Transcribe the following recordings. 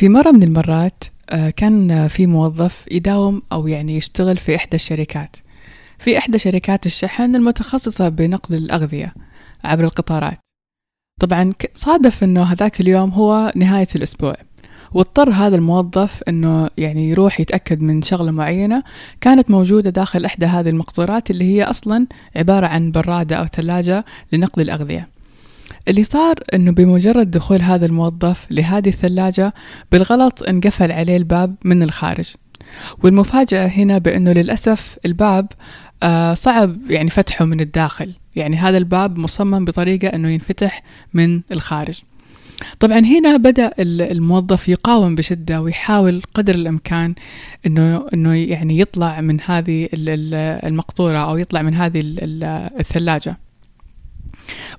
في مرة من المرات آه، كان في موظف يداوم أو يعني يشتغل في إحدى الشركات. في إحدى شركات الشحن المتخصصة بنقل الأغذية عبر القطارات. طبعا صادف أنه هذاك اليوم هو نهاية الأسبوع. واضطر هذا الموظف إنه يعني يروح يتأكد من شغلة معينة كانت موجودة داخل إحدى هذه المقطورات اللي هي أصلا عبارة عن برادة أو ثلاجة لنقل الأغذية. اللي صار إنه بمجرد دخول هذا الموظف لهذه الثلاجة بالغلط انقفل عليه الباب من الخارج. والمفاجأة هنا بإنه للأسف الباب آه صعب يعني فتحه من الداخل. يعني هذا الباب مصمم بطريقة إنه ينفتح من الخارج. طبعا هنا بدأ الموظف يقاوم بشدة ويحاول قدر الإمكان إنه إنه يعني يطلع من هذه المقطورة أو يطلع من هذه الثلاجة.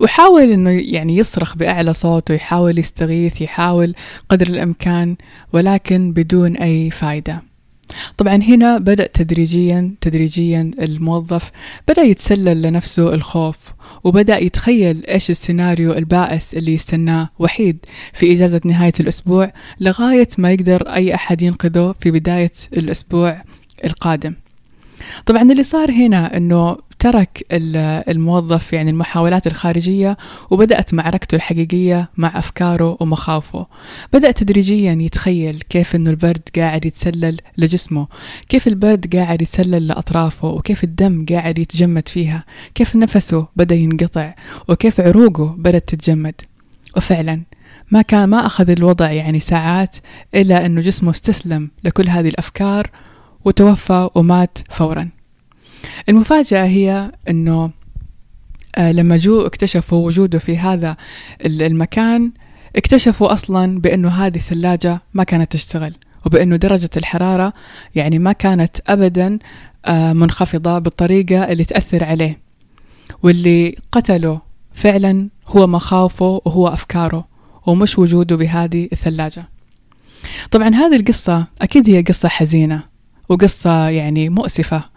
وحاول إنه يعني يصرخ بأعلى صوت ويحاول يستغيث يحاول قدر الإمكان ولكن بدون أي فائده طبعا هنا بدأ تدريجيا تدريجيا الموظف بدأ يتسلل لنفسه الخوف وبدأ يتخيل إيش السيناريو البائس اللي يستناه. وحيد في إجازة نهاية الأسبوع لغاية ما يقدر أي أحد ينقذه في بداية الأسبوع القادم. طبعا اللي صار هنا أنه ترك الموظف يعني المحاولات الخارجية وبدأت معركته الحقيقية مع أفكاره ومخاوفه. بدأ تدريجيا يتخيل كيف أنه البرد قاعد يتسلل لجسمه كيف البرد قاعد يتسلل لأطرافه وكيف الدم قاعد يتجمد فيها كيف نفسه بدأ ينقطع وكيف عروقه بدأت تتجمد. وفعلا ما كان ما أخذ الوضع يعني ساعات إلا أنه جسمه استسلم لكل هذه الأفكار وتوفى ومات فوراً. المفاجأة هي أنه آه، لما جو اكتشفوا وجوده في هذا المكان اكتشفوا أصلا بأنه هذه الثلاجة ما كانت تشتغل وبأنه درجة الحرارة يعني ما كانت أبدا آه، منخفضة بالطريقة اللي تأثر عليه. واللي قتله فعلا هو مخاوفه وهو أفكاره ومش وجوده بهذه الثلاجة. طبعا هذه القصة أكيد هي قصة حزينة وقصة يعني مؤسفة.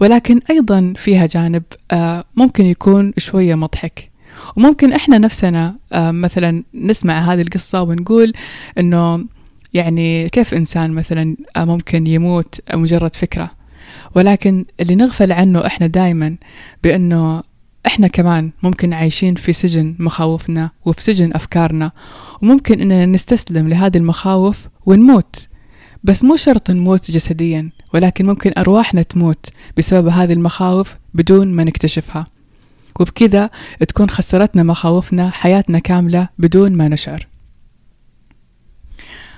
ولكن أيضا فيها جانب آه، ممكن يكون شوية مضحك. وممكن إحنا نفسنا آه، مثلا نسمع هذه القصة ونقول إنه يعني كيف إنسان مثلا آه، ممكن يموت مجرد فكرة. ولكن اللي نغفل عنه إحنا دائما بأنه إحنا كمان ممكن عايشين في سجن مخاوفنا وفي سجن أفكارنا. وممكن إننا نستسلم لهذه المخاوف ونموت. بس مو شرط نموت جسديا ولكن ممكن أرواحنا تموت بسبب هذه المخاوف بدون ما نكتشفها. وبكذا تكون خسرتنا مخاوفنا حياتنا كاملة بدون ما نشعر.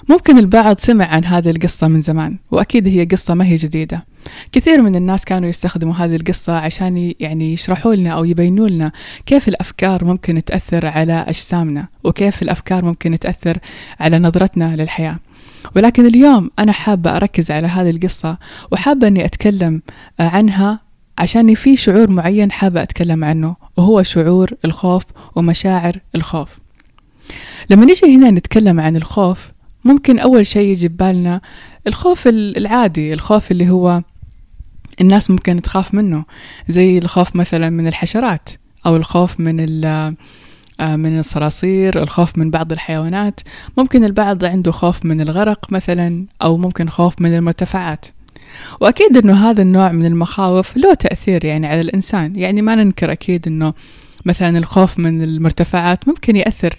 ممكن البعض سمع عن هذه القصة من زمان وأكيد هي قصة ما هي جديدة. كثير من الناس كانوا يستخدموا هذه القصة عشان يعني يشرحوا لنا أو يبينوا لنا كيف الأفكار ممكن تأثر على أجسامنا وكيف الأفكار ممكن تأثر على نظرتنا للحياة. ولكن اليوم أنا حابة أركز على هذه القصة وحابة أني أتكلم عنها عشان في شعور معين حابة أتكلم عنه وهو شعور الخوف ومشاعر الخوف. لما نيجي هنا نتكلم عن الخوف ممكن أول شيء يجي ببالنا الخوف العادي الخوف اللي هو الناس ممكن تخاف منه زي الخوف مثلا من الحشرات أو الخوف من آه، من الصراصير الخوف من بعض الحيوانات. ممكن البعض عنده خوف من الغرق مثلا أو ممكن خوف من المرتفعات. وأكيد أنه هذا النوع من المخاوف له تأثير يعني على الإنسان. يعني ما ننكر أكيد أنه مثلا الخوف من المرتفعات ممكن يأثر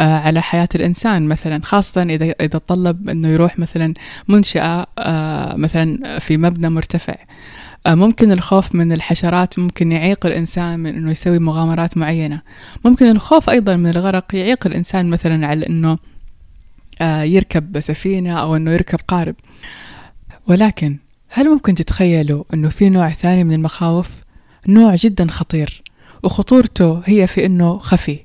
آه، على حياة الإنسان مثلا خاصة إذا إذا طلب إنه يروح مثلا منشأة آه، مثلا في مبنى مرتفع. آه، ممكن الخوف من الحشرات ممكن يعيق الإنسان من إنه يسوي مغامرات معينة. ممكن الخوف أيضا من الغرق يعيق الإنسان مثلا على إنه يركب سفينة أو إنه يركب قارب. ولكن هل ممكن تتخيلوا إنه في نوع ثاني من المخاوف؟ نوع جدا خطير وخطورته هي في أنه خفي.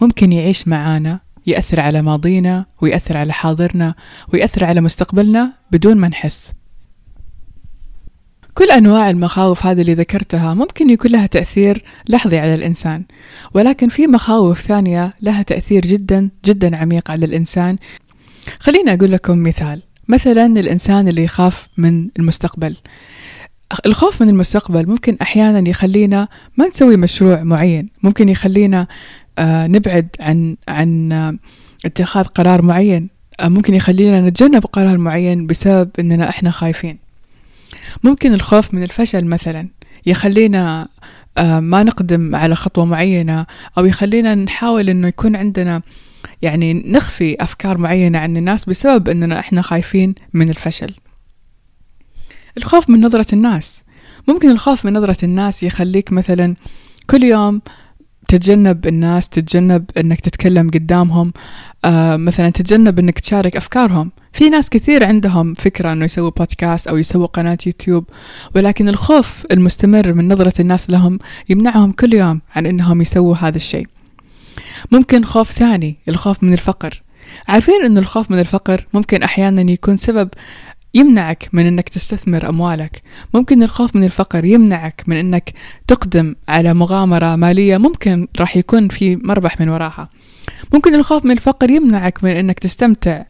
ممكن يعيش معانا يأثر على ماضينا ويأثر على حاضرنا ويأثر على مستقبلنا بدون ما نحس. كل أنواع المخاوف هذه اللي ذكرتها ممكن يكون لها تأثير لحظي على الإنسان ولكن في مخاوف ثانية لها تأثير جدا جدا عميق على الإنسان. خليني أقول لكم مثال. مثلا الإنسان اللي يخاف من المستقبل. الخوف من المستقبل ممكن أحيانا يخلينا ما نسوي مشروع معين. ممكن يخلينا آه، نبعد عن عن آه، اتخاذ قرار معين. آه، ممكن يخلينا نتجنب قرار معين بسبب إننا إحنا خايفين. ممكن الخوف من الفشل مثلا يخلينا ما نقدم على خطوة معينة أو يخلينا نحاول إنه يكون عندنا يعني نخفي أفكار معينة عن الناس بسبب إننا إحنا خايفين من الفشل. الخوف من نظرة الناس. ممكن الخوف من نظرة الناس يخليك مثلا كل يوم تتجنب الناس تتجنب إنك تتكلم قدامهم آه مثلا تتجنب إنك تشارك أفكارهم. في ناس كثير عندهم فكرة إنه يسووا بودكاست أو يسووا قناة يوتيوب ولكن الخوف المستمر من نظرة الناس لهم يمنعهم كل يوم عن إنهم يسووا هذا الشيء. ممكن خوف ثاني الخوف من الفقر. عارفين أن الخوف من الفقر ممكن أحيانا يكون سبب يمنعك من إنك تستثمر أموالك. ممكن الخوف من الفقر يمنعك من إنك تقدم على مغامرة مالية ممكن راح يكون في مربح من وراها. ممكن الخوف من الفقر يمنعك من إنك تستمتع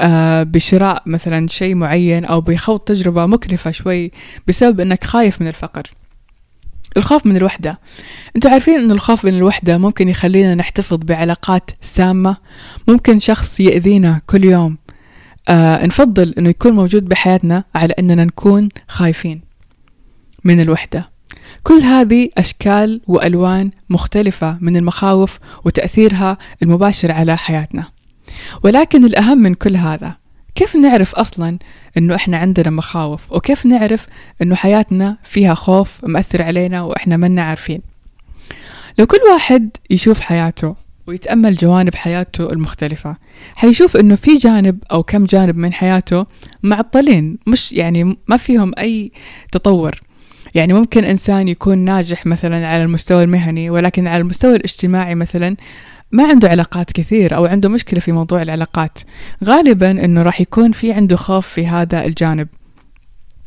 آه بشراء مثلا شيء معين أو بخوض تجربة مكلفة شوي بسبب إنك خايف من الفقر. الخوف من الوحدة. أنتوا عارفين ان الخوف من الوحدة ممكن يخلينا نحتفظ بعلاقات سامة؟ ممكن شخص يأذينا كل يوم. آه نفضل إنه يكون موجود بحياتنا على إننا نكون خايفين من الوحدة. كل هذه أشكال وألوان مختلفة من المخاوف وتأثيرها المباشر على حياتنا. ولكن الأهم من كل هذا كيف نعرف أصلا أنه إحنا عندنا مخاوف؟ وكيف نعرف أنه حياتنا فيها خوف مأثر علينا وإحنا منا عارفين؟ لو كل واحد يشوف حياته ويتأمل جوانب حياته المختلفة. حيشوف أنه في جانب أو كم جانب من حياته معطلين مش يعني ما فيهم أي تطور. يعني ممكن إنسان يكون ناجح مثلا على المستوى المهني ولكن على المستوى الاجتماعي مثلا ما عنده علاقات كثير أو عنده مشكلة في موضوع العلاقات. غالبا أنه راح يكون في عنده خوف في هذا الجانب.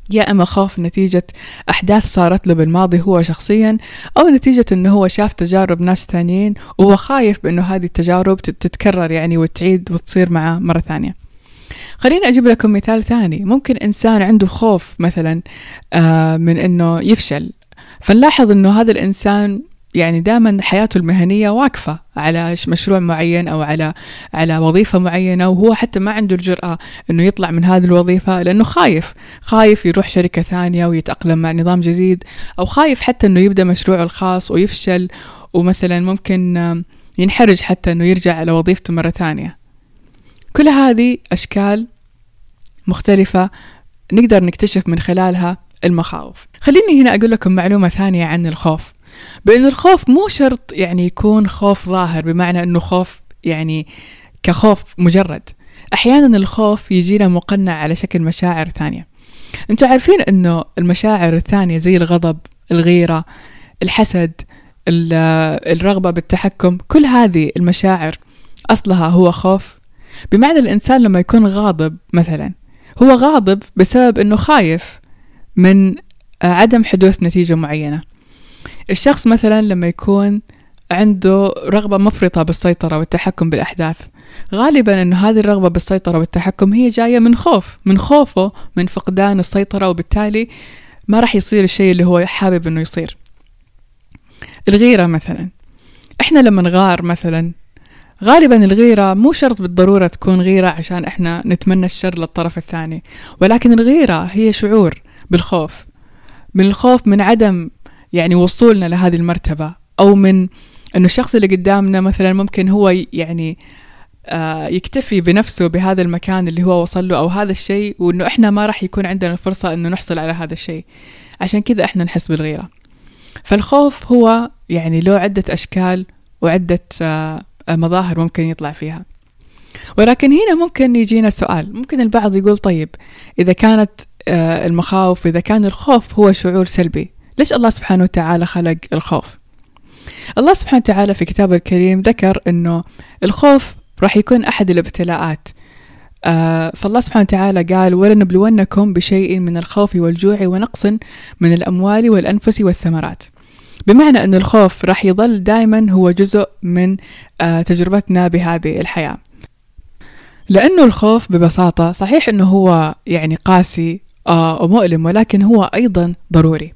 يا إما خوف نتيجة أحداث صارت له بالماضي هو شخصيا أو نتيجة أنه هو شاف تجارب ناس ثانيين وهو خايف بأنه هذه التجارب تتكرر يعني وتعيد وتصير معه مرة ثانية. خليني أجيب لكم مثال ثاني. ممكن إنسان عنده خوف مثلا آه، من أنه يفشل. فنلاحظ أنه هذا الإنسان يعني دائما حياته المهنية واقفة على مشروع معين أو على على وظيفة معينة وهو حتى ما عنده الجرأة إنه يطلع من هذه الوظيفة لأنه خايف. خايف يروح شركة ثانية ويتأقلم مع نظام جديد أو خايف حتى إنه يبدأ مشروعه الخاص ويفشل ومثلا ممكن ينحرج حتى إنه يرجع على وظيفته مرة ثانية. كل هذه أشكال مختلفة نقدر نكتشف من خلالها المخاوف. خليني هنا أقول لكم معلومة ثانية عن الخوف. بأن الخوف مو شرط يعني يكون خوف ظاهر بمعنى أنه خوف يعني كخوف مجرد. أحيانا الخوف يجينا مقنع على شكل مشاعر ثانية. أنتوا عارفين أنه المشاعر الثانية زي الغضب الغيرة الحسد الرغبة بالتحكم كل هذه المشاعر أصلها هو خوف. بمعنى الإنسان لما يكون غاضب مثلا هو غاضب بسبب أنه خايف من عدم حدوث نتيجة معينة. الشخص مثلا لما يكون عنده رغبة مفرطة بالسيطرة والتحكم بالأحداث غالبا أنه هذه الرغبة بالسيطرة والتحكم هي جاية من خوف من خوفه من فقدان السيطرة وبالتالي ما راح يصير الشيء اللي هو حابب أنه يصير. الغيرة مثلا. إحنا لما نغار مثلا غالبا الغيرة مو شرط بالضرورة تكون غيرة عشان إحنا نتمنى الشر للطرف الثاني ولكن الغيرة هي شعور بالخوف من الخوف من عدم يعني وصولنا لهذه المرتبة أو من أنه الشخص اللي قدامنا مثلا ممكن هو يعني آه يكتفي بنفسه بهذا المكان اللي هو وصل له أو هذا الشيء وأنه إحنا ما راح يكون عندنا الفرصة أنه نحصل على هذا الشيء. عشان كذا إحنا نحس بالغيرة. فالخوف هو يعني له عدة أشكال وعدة آه مظاهر ممكن يطلع فيها. ولكن هنا ممكن يجينا سؤال. ممكن البعض يقول طيب إذا كانت آه المخاوف إذا كان الخوف هو شعور سلبي ليش الله سبحانه وتعالى خلق الخوف؟ الله سبحانه وتعالى في كتابه الكريم ذكر أنه الخوف راح يكون أحد الابتلاءات. آه فالله سبحانه وتعالى قال ولنبلونكم بشيء من الخوف والجوع ونقص من الأموال والأنفس والثمرات. بمعنى أن الخوف راح يظل دائما هو جزء من آه تجربتنا بهذه الحياة. لأنه الخوف ببساطة صحيح أنه هو يعني قاسي آه ومؤلم ولكن هو أيضا ضروري.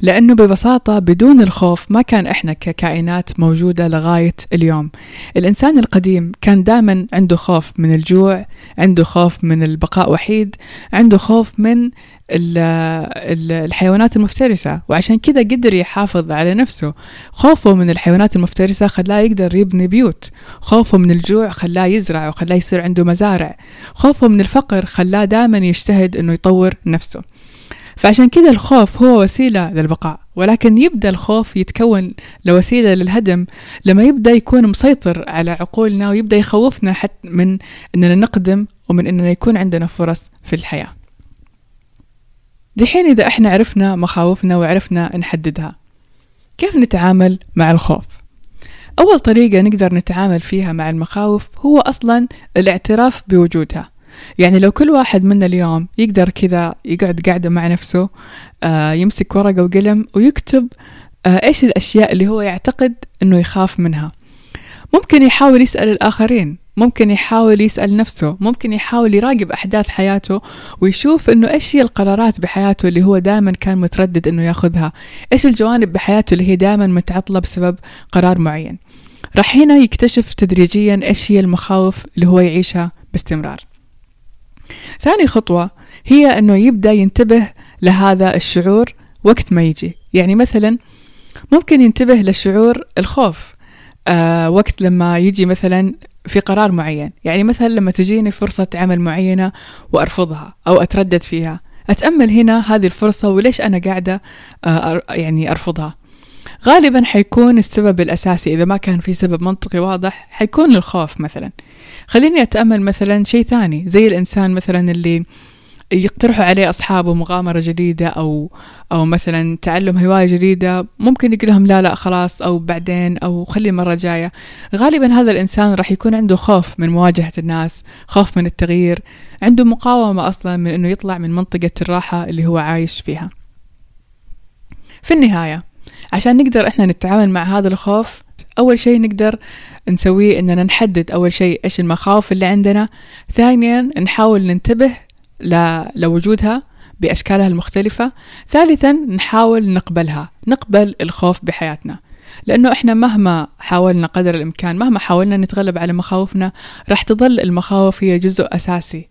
لأنه ببساطة بدون الخوف ما كان إحنا ككائنات موجودة لغاية اليوم. الإنسان القديم كان دائما عنده خوف من الجوع عنده خوف من البقاء وحيد عنده خوف من الحيوانات المفترسة. وعشان كذا قدر يحافظ على نفسه. خوفه من الحيوانات المفترسة خلاه يقدر يبني بيوت. خوفه من الجوع خلاه يزرع وخلاه يصير عنده مزارع. خوفه من الفقر خلاه دائما يجتهد إنه يطور نفسه. فعشان كذا الخوف هو وسيلة للبقاء ولكن يبدأ الخوف يتكون لوسيلة للهدم لما يبدأ يكون مسيطر على عقولنا ويبدأ يخوفنا حتى من أننا نقدم ومن أننا يكون عندنا فرص في الحياة دحين إذا إحنا عرفنا مخاوفنا وعرفنا نحددها كيف نتعامل مع الخوف؟ أول طريقة نقدر نتعامل فيها مع المخاوف هو أصلا الاعتراف بوجودها يعني لو كل واحد منا اليوم يقدر كذا يقعد قاعدة مع نفسه آه يمسك ورقة وقلم ويكتب آه إيش الأشياء اللي هو يعتقد أنه يخاف منها. ممكن يحاول يسأل الآخرين ممكن يحاول يسأل نفسه ممكن يحاول يراقب أحداث حياته ويشوف إنه إيش هي القرارات بحياته اللي هو دائما كان متردد إنه ياخذها. إيش الجوانب بحياته اللي هي دائما متعطلة بسبب قرار معين. راح هنا يكتشف تدريجيا إيش هي المخاوف اللي هو يعيشها باستمرار. ثاني خطوة هي أنه يبدأ ينتبه لهذا الشعور وقت ما يجي. يعني مثلا ممكن ينتبه لشعور الخوف آه وقت لما يجي مثلا في قرار معين. يعني مثلا لما تجيني فرصة عمل معينة وأرفضها أو أتردد فيها. أتأمل هنا هذه الفرصة وليش أنا قاعدة آه يعني أرفضها؟ غالبا حيكون السبب الأساسي إذا ما كان في سبب منطقي واضح حيكون الخوف مثلا. خليني أتأمل مثلا شيء ثاني. زي الإنسان مثلا اللي يقترحوا عليه أصحابه مغامرة جديدة أو أو مثلا تعلم هواية جديدة ممكن يقول لهم لا لا خلاص أو بعدين أو خلي المرة الجاية غالبا هذا الإنسان راح يكون عنده خوف من مواجهة الناس خوف من التغيير عنده مقاومة أصلا من أنه يطلع من منطقة الراحة اللي هو عايش فيها. في النهاية عشان نقدر إحنا نتعامل مع هذا الخوف أول شيء نقدر نسويه إننا نحدد أول شيء إيش المخاوف اللي عندنا. ثانيا نحاول ننتبه لوجودها بأشكالها المختلفة. ثالثا نحاول نقبلها نقبل الخوف بحياتنا. لأنه إحنا مهما حاولنا قدر الإمكان مهما حاولنا نتغلب على مخاوفنا راح تظل المخاوف هي جزء أساسي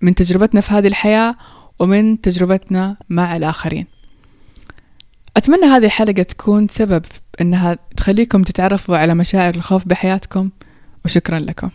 من تجربتنا في هذه الحياة ومن تجربتنا مع الآخرين. أتمنى هذه الحلقة تكون سبب أنها تخليكم تتعرفوا على مشاعر الخوف بحياتكم وشكرا لكم.